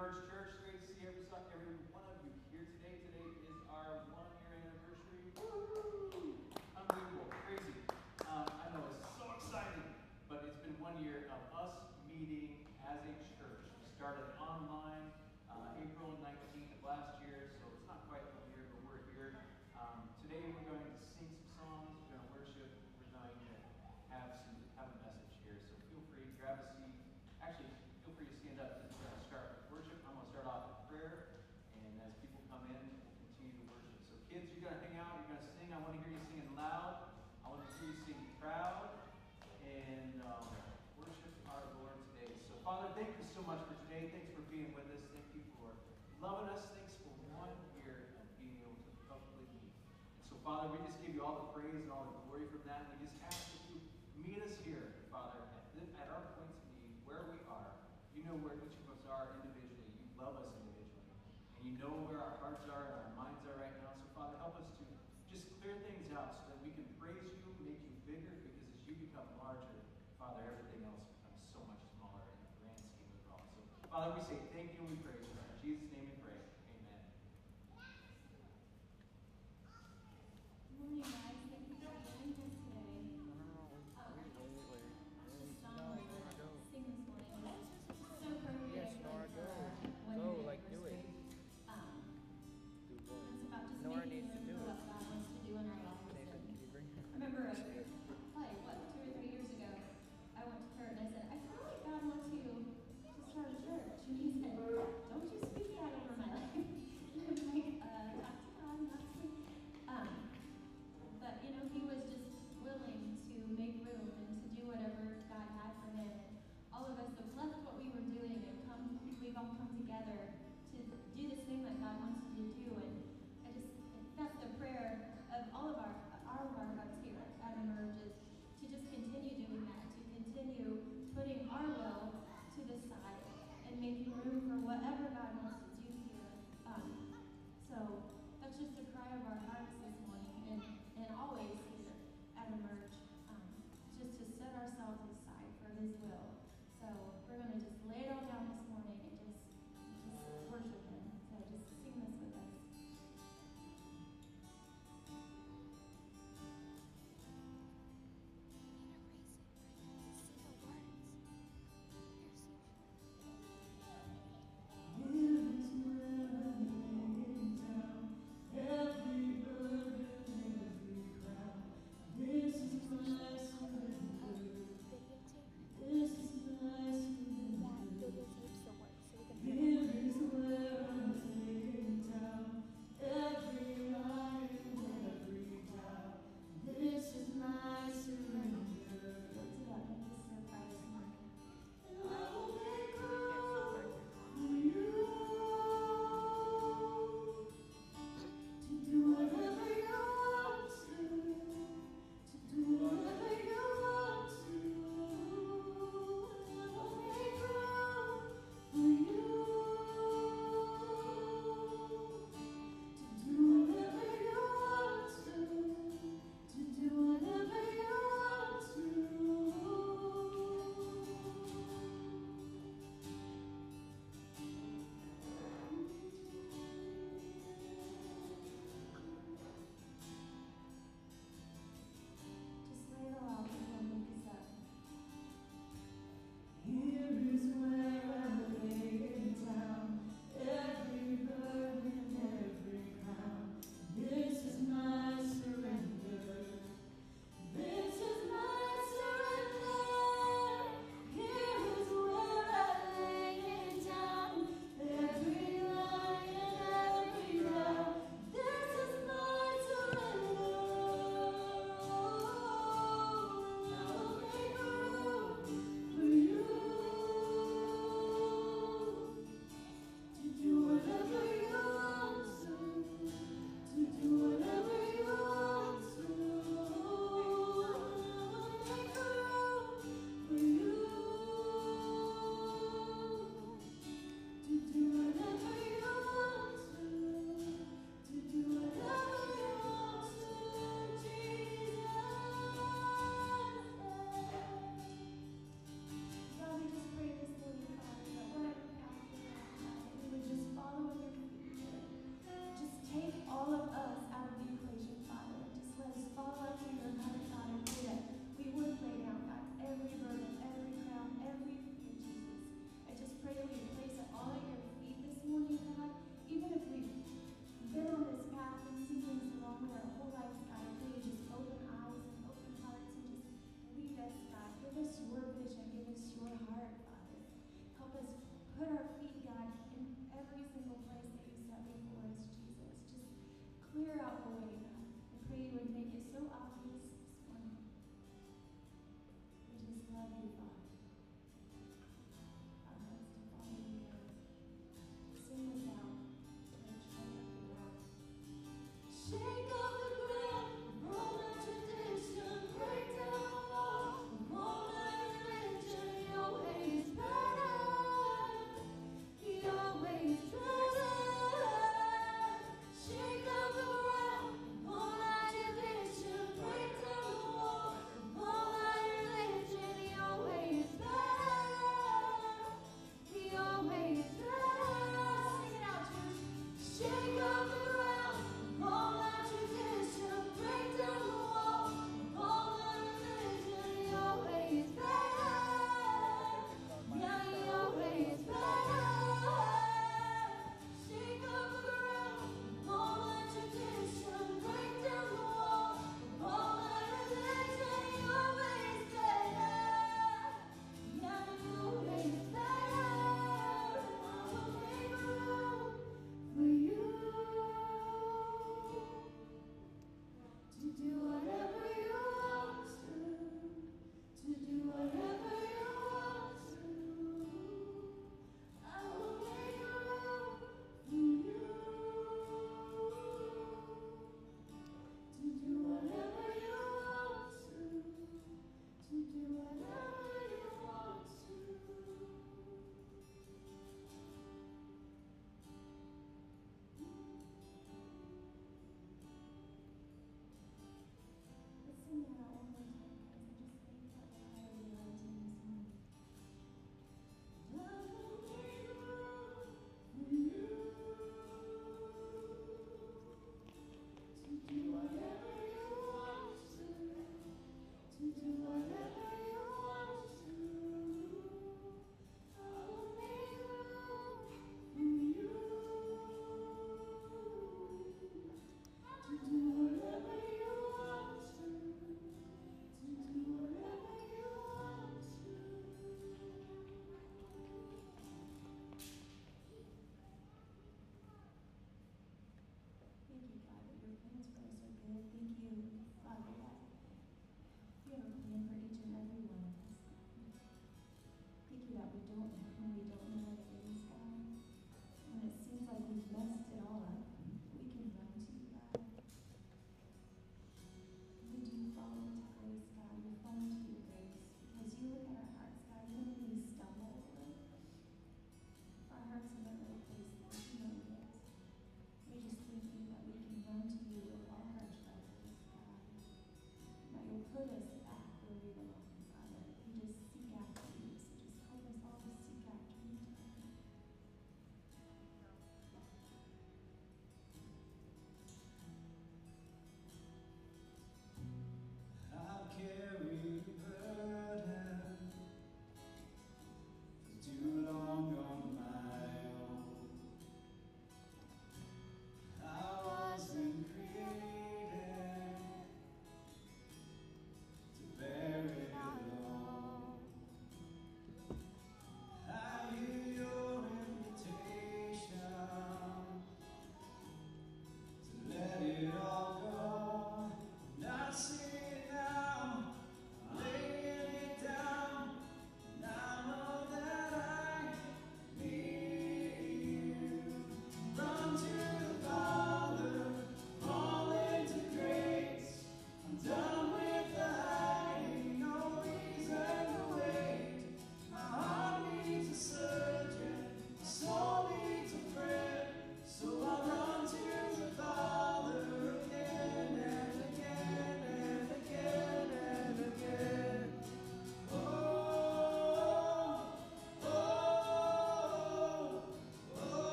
Church. Great to see every, every one of you here today. Today is our one year anniversary. Woo! Unbelievable. Crazy. Uh, I know it's so exciting, but it's been one year Father, we just give you all the praise and all the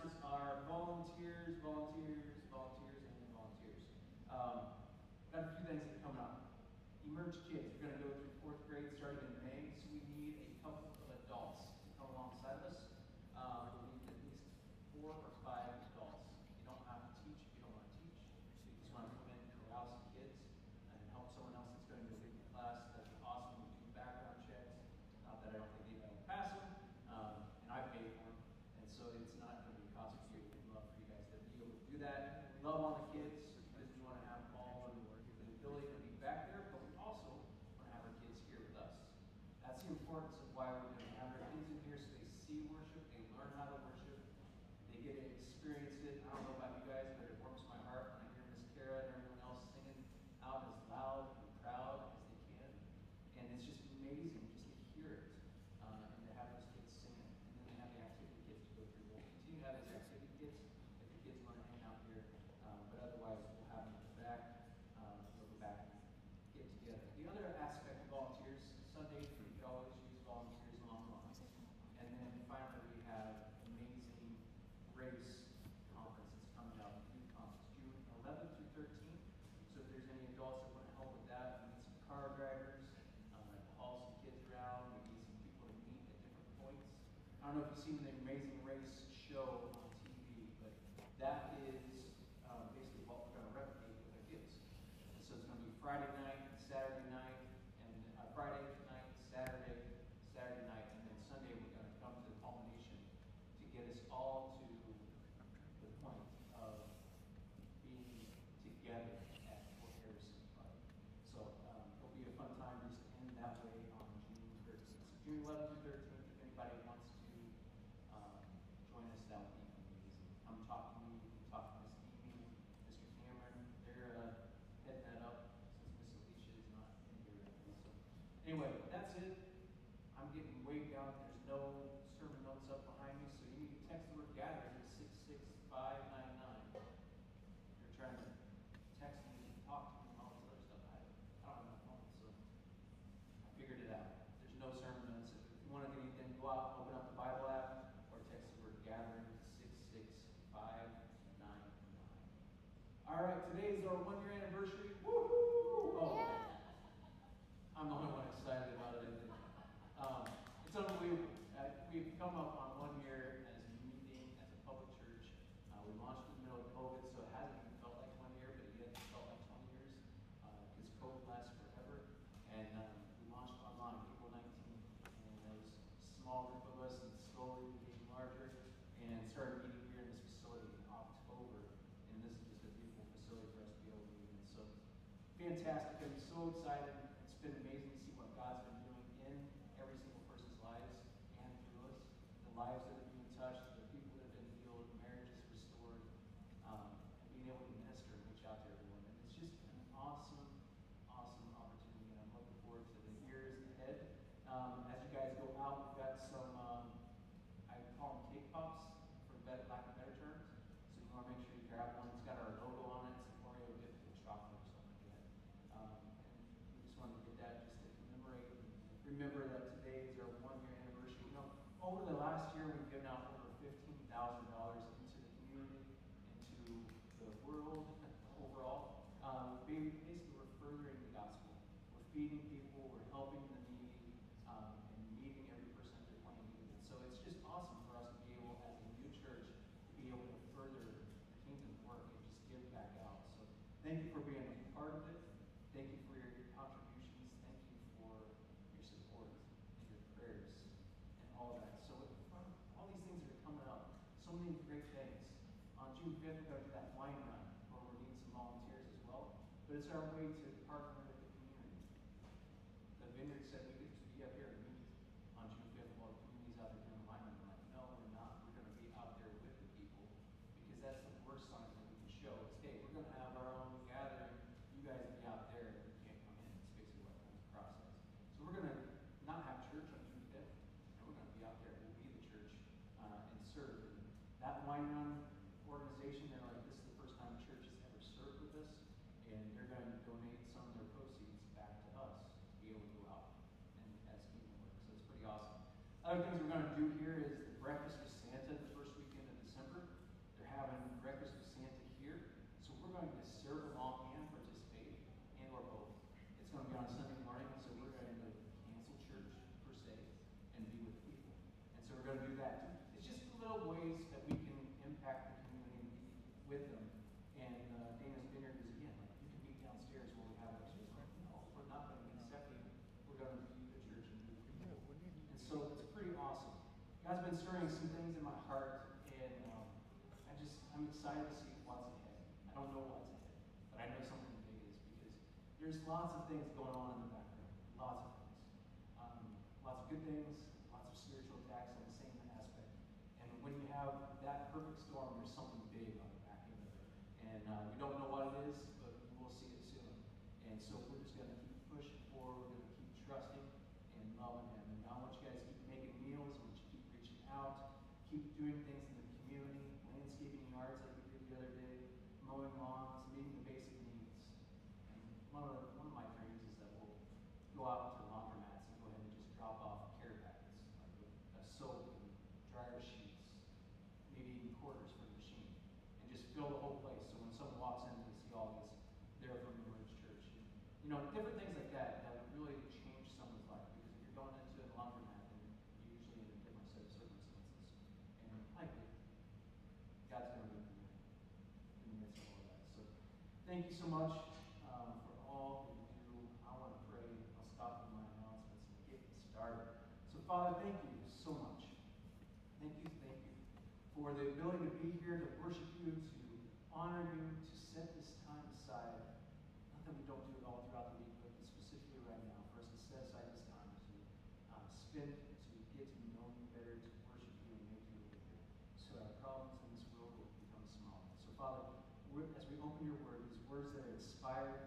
Christmas I don't know if you've seen the Amazing Race show on TV, but that is uh, basically what we're going to replicate with our kids. And so it's going to be Friday night, Saturday night, and uh, Friday night, Saturday, Saturday night, and then Sunday we're going to come to the culmination to get us all roadside remember that desire to see what's ahead. I don't know what's ahead, but I know something big is because there's lots of things Thank you so much um, for all that you do. I want to pray. I'll stop with my announcements and get started. So, Father, thank you so much. Thank you, thank you for the ability to be here, to worship you, to honor you, to set this time aside. Not that we don't do it all throughout the week, but specifically right now, for us to set aside this time to uh, spend, to get to know you better, to worship you and make you bigger, So our problems in this world will become smaller. So, Father, inspired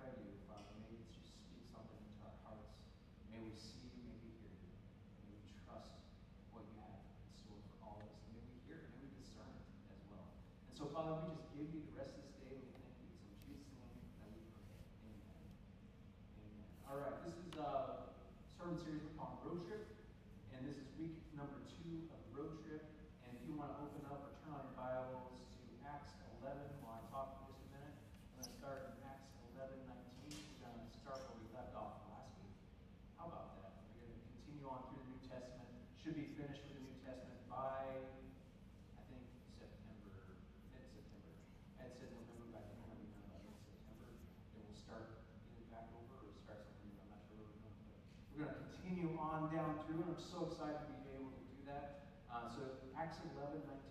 I'm so excited to be able to do that. Uh, so Acts 11, 19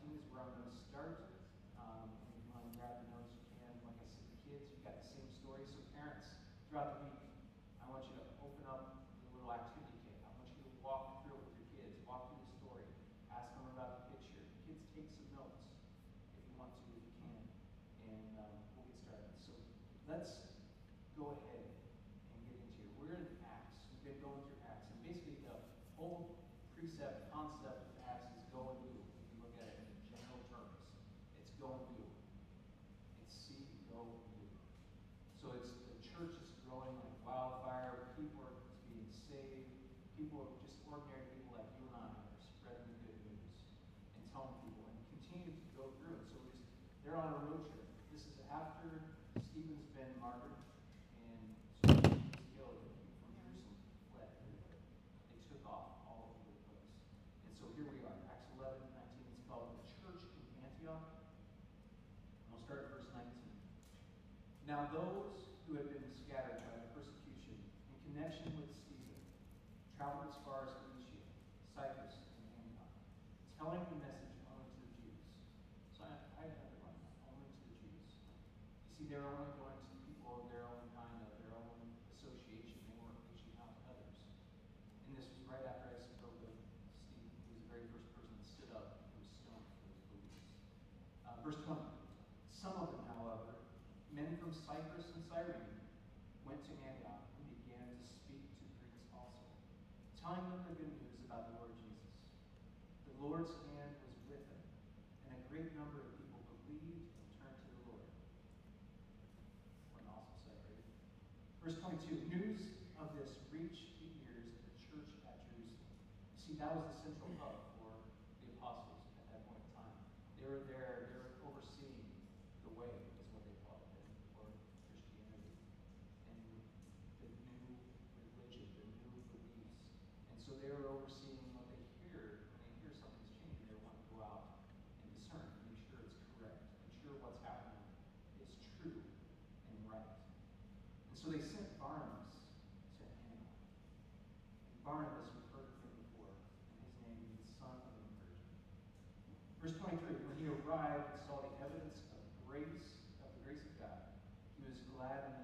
Verse 23, when he arrived and saw the evidence of grace, of the grace of God, he was glad and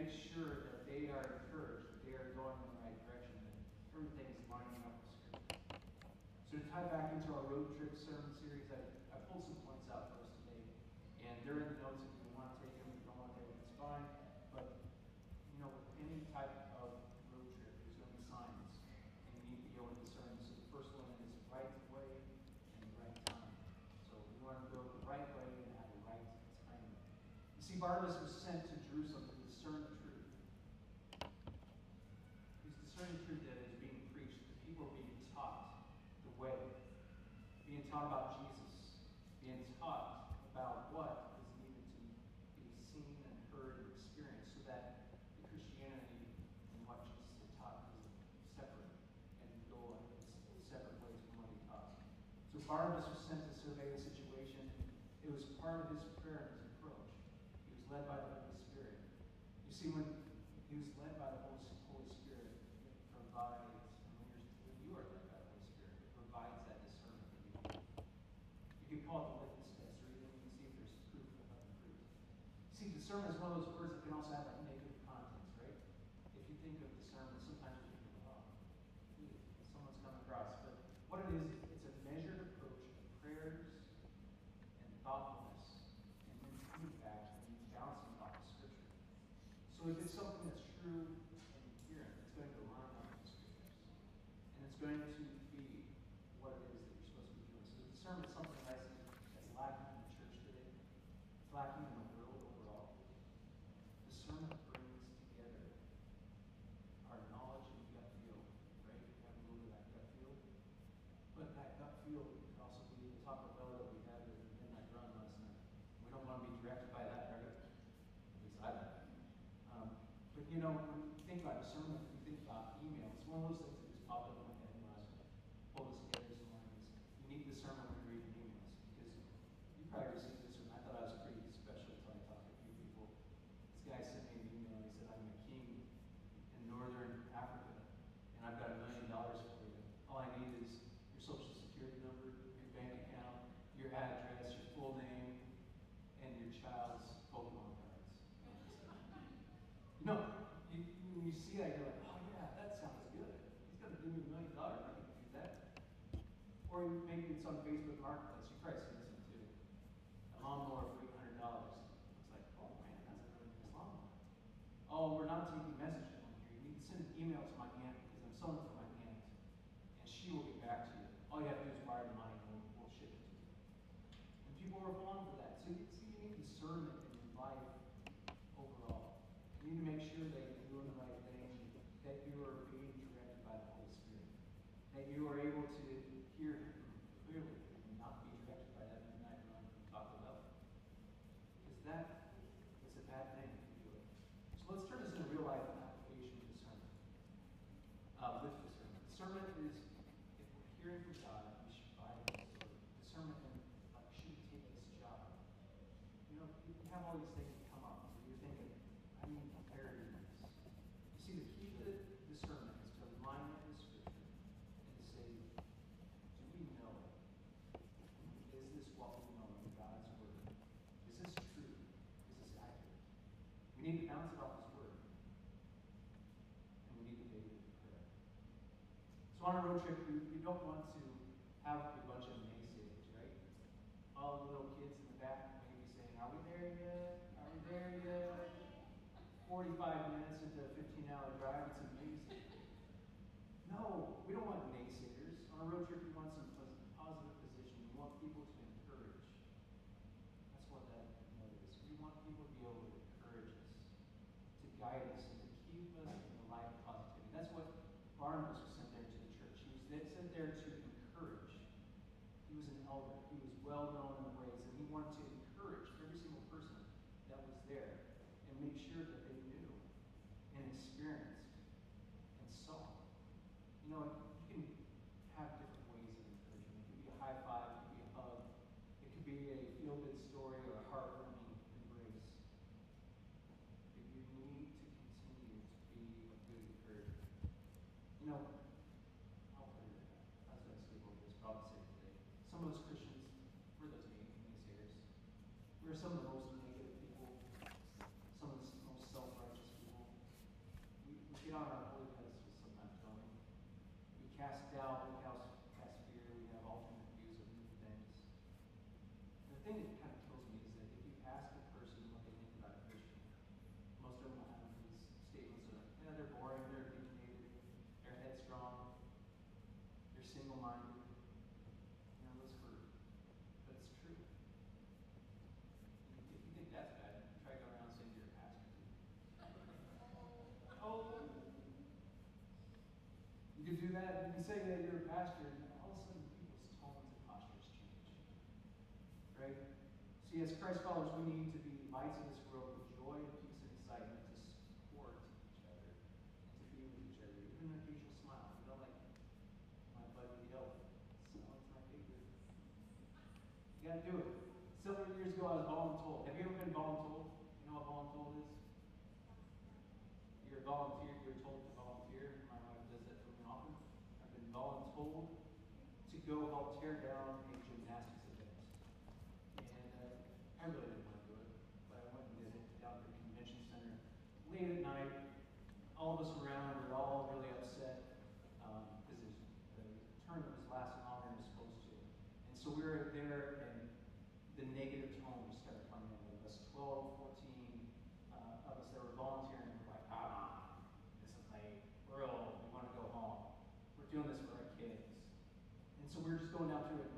make sure that they are encouraged, that they are going in the right direction, and everything's lining up with Scripture. So to tie back into our road trip sermon series, I, I pulled some points out for us today, and they're in the notes if you want to take them. If you don't want to take them, it's fine. But you know, with any type of road trip, there's going to be signs, and you need to be able to discern. So the first one is right way and right time. So we want to go the right way and have the right time. You see, Barnabas was sent to Barnabas was sent to survey the situation. It was part of his prayer and his approach. He was led by the Holy Spirit. You see, when he was led by the Holy Spirit, it provides, when, when you are led by the Holy Spirit, it provides that discernment for you. You can call it the witness test, or you can see if there's proof of not proof. See, discernment is one of those words that can also have a that, you're like, oh yeah, that sounds good. He's going to give me a million dollars. I can do that. Or maybe it's on Facebook Marketplace. You probably see this one too. A lawnmower for $800. It's like, oh man, that's a really nice lawnmower. Oh, we're not taking messages on here. You need to send an email to my aunt because I'm so informed. So on a road trip, you, you don't want to have a bunch of naysayers, right? All the little kids in the back maybe saying, are we there yet? Are we there yet? 45 minutes you know, that, and you say that you're a pastor, and all of a sudden people's tones and postures change. Right? See, as Christ followers, we need to be lights of this world with joy and peace and excitement to support each other, to be with each other, even an occasional smile. You know, like my buddy Hill, smiling's My favorite. You gotta do it. Several years ago, I was voluntold. Have you ever been voluntold? You know what voluntold is? You're voluntold go help tear down going down through it.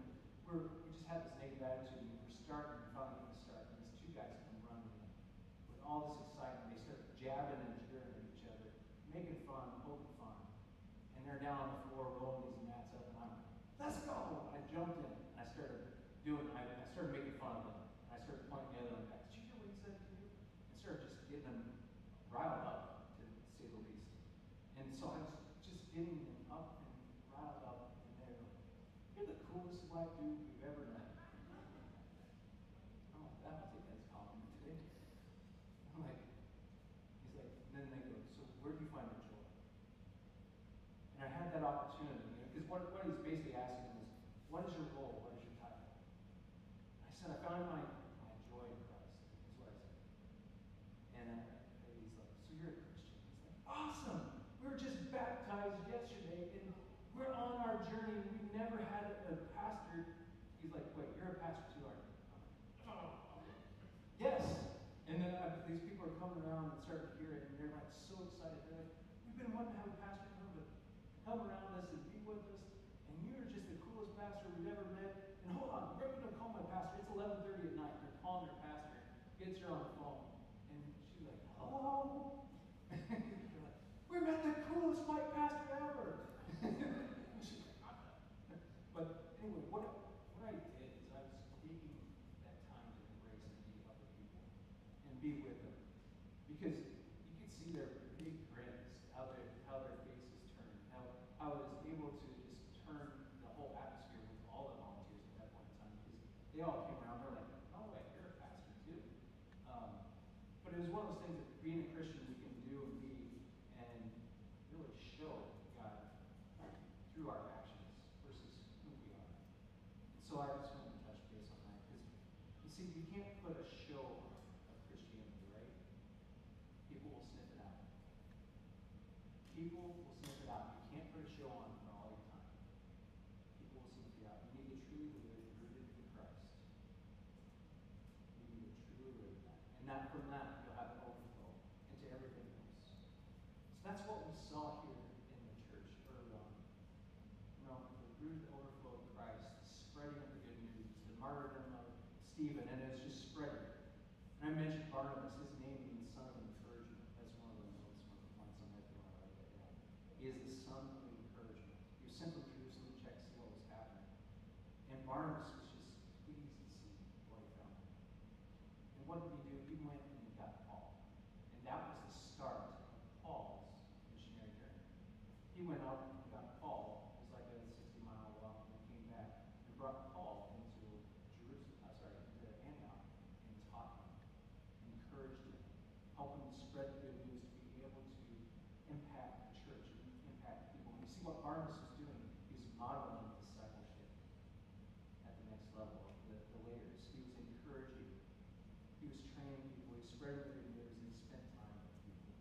was training people. He spread the videos years and he spent time with people.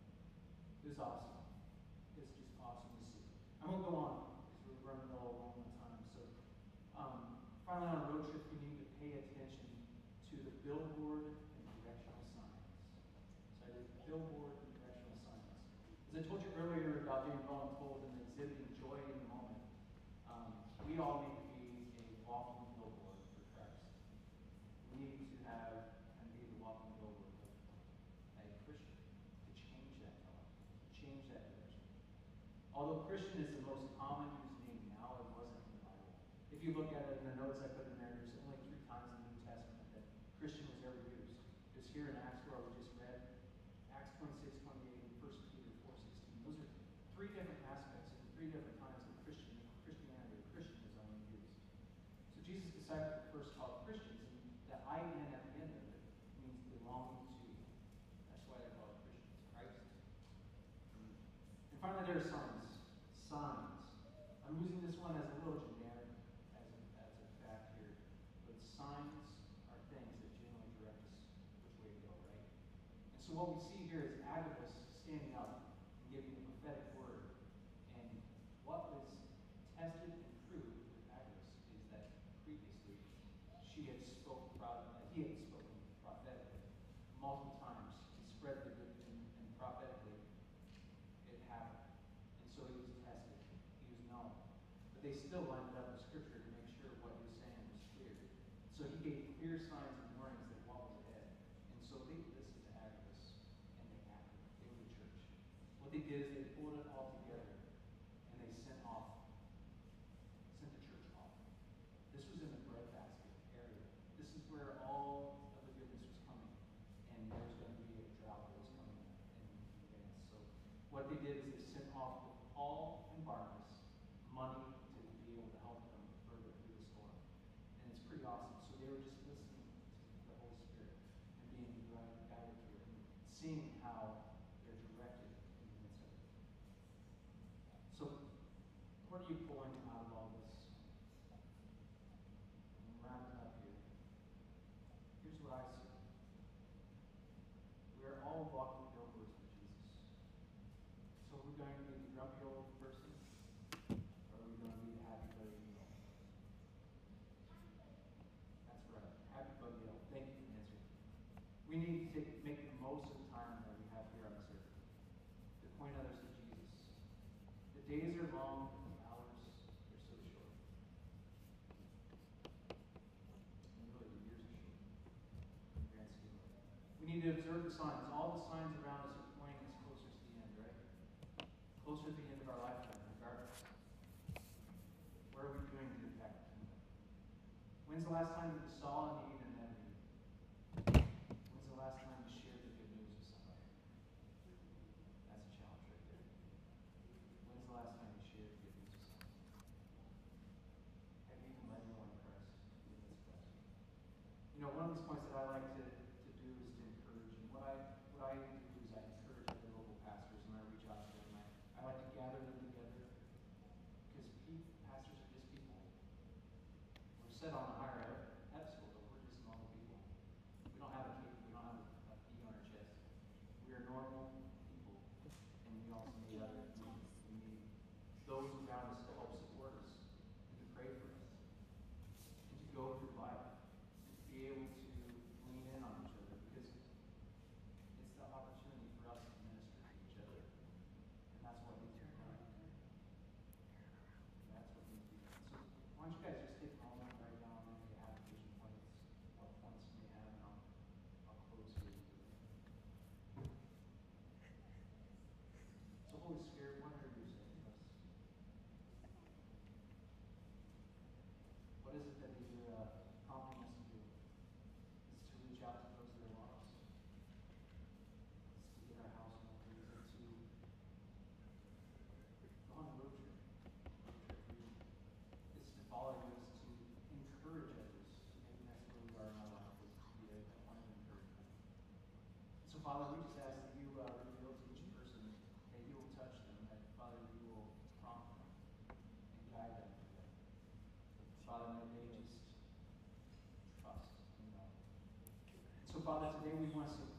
It was awesome. It's just awesome to see. I won't go on because we're running all along the time. So um, finally on a road trip Although Christianism Holy is an important signs. All the signs around us are pointing us closer to the end, right? Closer to the end of our lifetime, regardless. What are we doing to impact the kingdom? When's the last time you saw a need and then? need? When's the last time you shared the good news with somebody? That's a challenge right there. When's the last time you shared the good news with somebody? Have you even led anyone to Christ? You know, one of those points 在打吗 Father, we just ask that you uh, reveal to each person that you will touch them, that Father, you will prompt them and guide them. Father, may they just trust in you. So, Father, today we want to